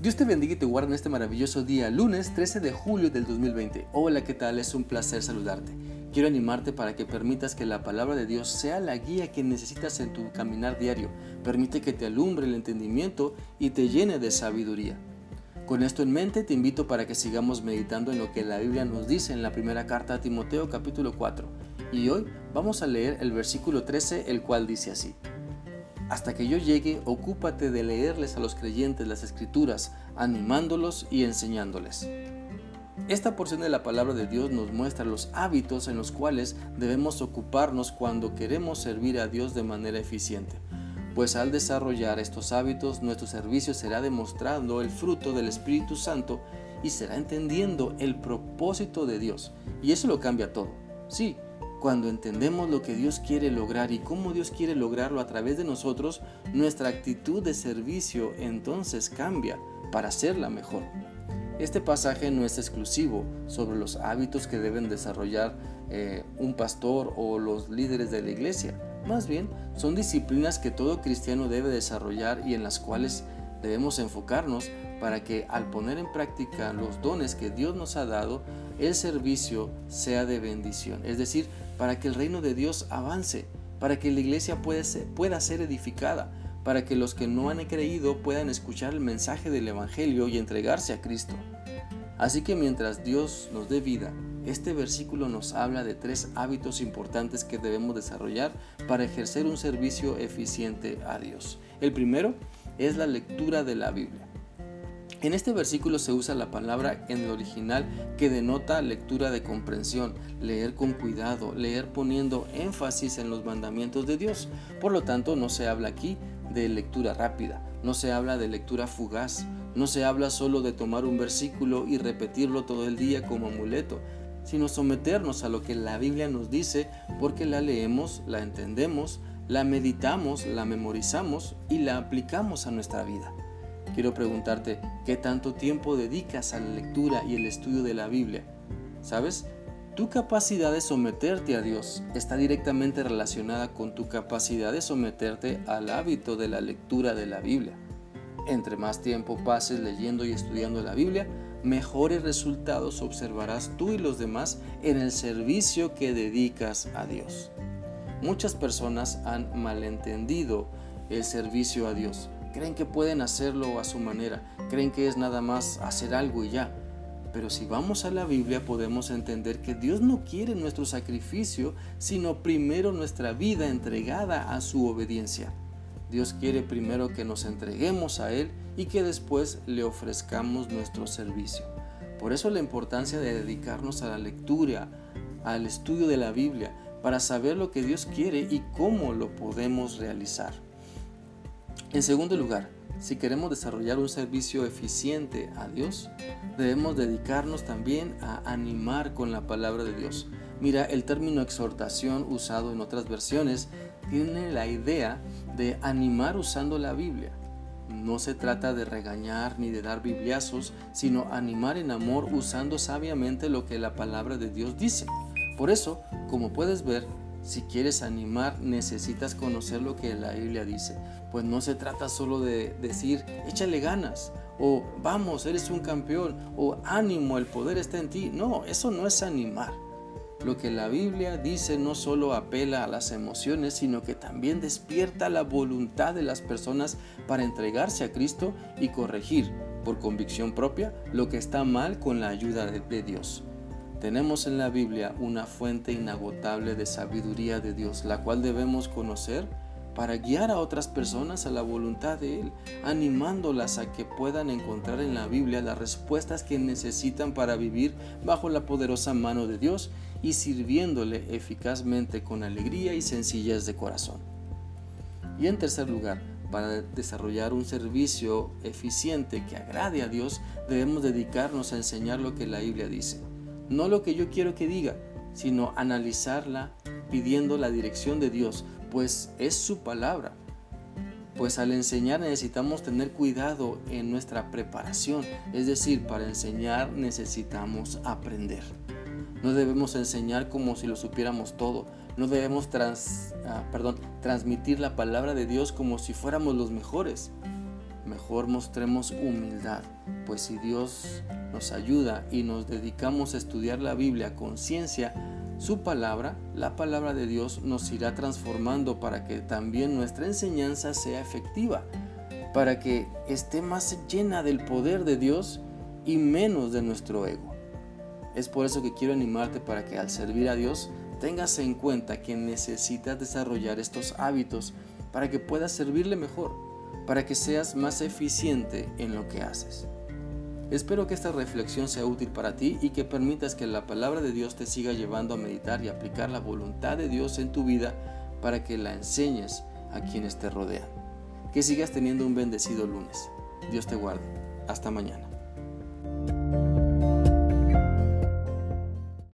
Dios te bendiga y te guarde en este maravilloso día, lunes 13 de julio del 2020. Hola, ¿qué tal? Es un placer saludarte. Quiero animarte para que permitas que la palabra de Dios sea la guía que necesitas en tu caminar diario. Permite que te alumbre el entendimiento y te llene de sabiduría. Con esto en mente te invito para que sigamos meditando en lo que la Biblia nos dice en la primera carta a Timoteo capítulo 4. Y hoy vamos a leer el versículo 13, el cual dice así. Hasta que yo llegue, ocúpate de leerles a los creyentes las escrituras, animándolos y enseñándoles. Esta porción de la palabra de Dios nos muestra los hábitos en los cuales debemos ocuparnos cuando queremos servir a Dios de manera eficiente, pues al desarrollar estos hábitos nuestro servicio será demostrando el fruto del Espíritu Santo y será entendiendo el propósito de Dios. Y eso lo cambia todo. Sí, cuando entendemos lo que Dios quiere lograr y cómo Dios quiere lograrlo a través de nosotros, nuestra actitud de servicio entonces cambia para hacerla mejor. Este pasaje no es exclusivo sobre los hábitos que deben desarrollar eh, un pastor o los líderes de la iglesia. Más bien, son disciplinas que todo cristiano debe desarrollar y en las cuales debemos enfocarnos para que al poner en práctica los dones que Dios nos ha dado, el servicio sea de bendición. Es decir, para que el reino de Dios avance, para que la iglesia pueda ser, pueda ser edificada, para que los que no han creído puedan escuchar el mensaje del Evangelio y entregarse a Cristo. Así que mientras Dios nos dé vida, este versículo nos habla de tres hábitos importantes que debemos desarrollar para ejercer un servicio eficiente a Dios. El primero es la lectura de la Biblia. En este versículo se usa la palabra en el original que denota lectura de comprensión, leer con cuidado, leer poniendo énfasis en los mandamientos de Dios. Por lo tanto, no se habla aquí de lectura rápida, no se habla de lectura fugaz, no se habla solo de tomar un versículo y repetirlo todo el día como amuleto, sino someternos a lo que la Biblia nos dice porque la leemos, la entendemos, la meditamos, la memorizamos y la aplicamos a nuestra vida. Quiero preguntarte, ¿qué tanto tiempo dedicas a la lectura y el estudio de la Biblia? ¿Sabes? Tu capacidad de someterte a Dios está directamente relacionada con tu capacidad de someterte al hábito de la lectura de la Biblia. Entre más tiempo pases leyendo y estudiando la Biblia, mejores resultados observarás tú y los demás en el servicio que dedicas a Dios. Muchas personas han malentendido el servicio a Dios creen que pueden hacerlo a su manera, creen que es nada más hacer algo y ya. Pero si vamos a la Biblia podemos entender que Dios no quiere nuestro sacrificio, sino primero nuestra vida entregada a su obediencia. Dios quiere primero que nos entreguemos a Él y que después le ofrezcamos nuestro servicio. Por eso la importancia de dedicarnos a la lectura, al estudio de la Biblia, para saber lo que Dios quiere y cómo lo podemos realizar. En segundo lugar, si queremos desarrollar un servicio eficiente a Dios, debemos dedicarnos también a animar con la palabra de Dios. Mira, el término exhortación usado en otras versiones tiene la idea de animar usando la Biblia. No se trata de regañar ni de dar bibliazos, sino animar en amor usando sabiamente lo que la palabra de Dios dice. Por eso, como puedes ver, si quieres animar, necesitas conocer lo que la Biblia dice. Pues no se trata solo de decir, échale ganas, o vamos, eres un campeón, o ánimo, el poder está en ti. No, eso no es animar. Lo que la Biblia dice no solo apela a las emociones, sino que también despierta la voluntad de las personas para entregarse a Cristo y corregir, por convicción propia, lo que está mal con la ayuda de, Dios. Tenemos en la Biblia una fuente inagotable de sabiduría de Dios, la cual debemos conocer para guiar a otras personas a la voluntad de Él, animándolas a que puedan encontrar en la Biblia las respuestas que necesitan para vivir bajo la poderosa mano de Dios y sirviéndole eficazmente con alegría y sencillez de corazón. Y en tercer lugar, para desarrollar un servicio eficiente que agrade a Dios, debemos dedicarnos a enseñar lo que la Biblia dice no lo que yo quiero que diga, sino analizarla pidiendo la dirección de Dios, pues es su palabra. Pues al enseñar necesitamos tener cuidado en nuestra preparación, es decir, para enseñar necesitamos aprender. No debemos enseñar como si lo supiéramos todo, no debemos ah, perdón, transmitir la palabra de Dios como si fuéramos los mejores. Mejor mostremos humildad, pues si Dios nos ayuda y nos dedicamos a estudiar la Biblia con ciencia, su palabra, la palabra de Dios, nos irá transformando para que también nuestra enseñanza sea efectiva, para que esté más llena del poder de Dios y menos de nuestro ego. Es por eso que quiero animarte para que al servir a Dios tengas en cuenta que necesitas desarrollar estos hábitos para que puedas servirle mejor, para que seas más eficiente en lo que haces. Espero que esta reflexión sea útil para ti y que permitas que la palabra de Dios te siga llevando a meditar y aplicar la voluntad de Dios en tu vida para que la enseñes a quienes te rodean. Que sigas teniendo un bendecido lunes. Dios te guarde. Hasta mañana.